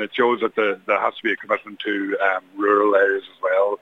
and it shows that the, there has to be a commitment to um, rural areas as well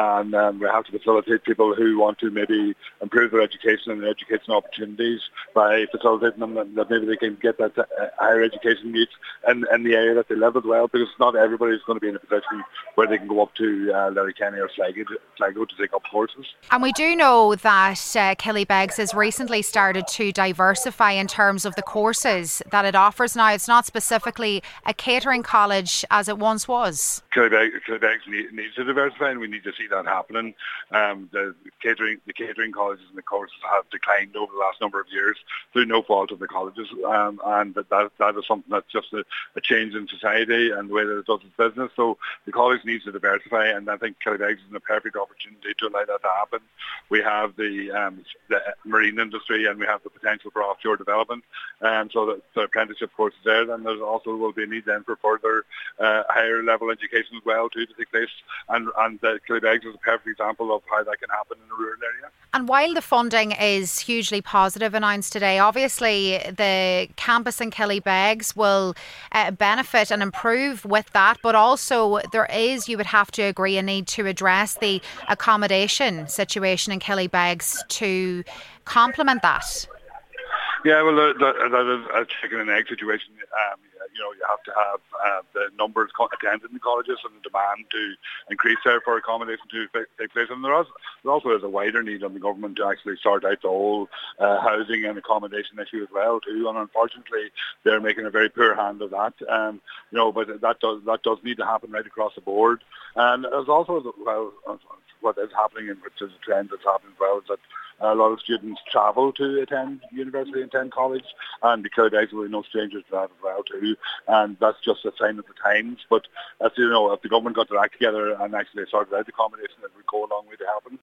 and um, we have to facilitate people who want to maybe improve their education and their education opportunities by facilitating them that maybe they can get that uh, higher education needs in, in the area that they live as well because not everybody is going to be in a position where they can go up to uh, Letterkenny or Sligo, Sligo to take up courses. And we do know that uh, Killybegs has recently started to diversify in terms of the courses that it offers now. It's not specifically a catering college as it once was. Killybegs, Killybegs needs to diversify and we need to see that happening. Um, the catering the catering colleges and the courses have declined over the last number of years through no fault of the colleges, um, and that, that that is something that's just a, a, change in society and the way that it does its business. So the college needs to diversify, and I think Killybegs is a perfect opportunity to allow that to happen. We have the um, the marine industry, and we have the potential for offshore development, and so the, the apprenticeship courses there. Then there's also will be a need then for further uh, higher level education as well too to take place, and and uh, Killybegs is a perfect example of how that can happen in a rural area. And while the funding is hugely positive announced today, obviously the campus in Killybegs will uh, benefit and improve with that, but also there is, you would have to agree, a need to address the accommodation situation in Killybegs to complement that. Yeah, well, that, that is a chicken and egg situation. Um, you know, you have to have uh, the numbers attended in the colleges and the demand to increase there for accommodation to take place. And there, is, there also is a wider need on the government to actually sort out the whole uh, housing and accommodation issue as well too. And unfortunately, they're making a very poor hand of that. Um, you know, but that does that does need to happen right across the board. And there's also well, what is happening, and which is a trend that's happening as well, is that a lot of students travel to attend university attend college, and because actually no strangers to that as well too. And that's just a sign of the times. But as you know, if the government got their act together and actually sorted out the accommodation, it would go a long way to helping.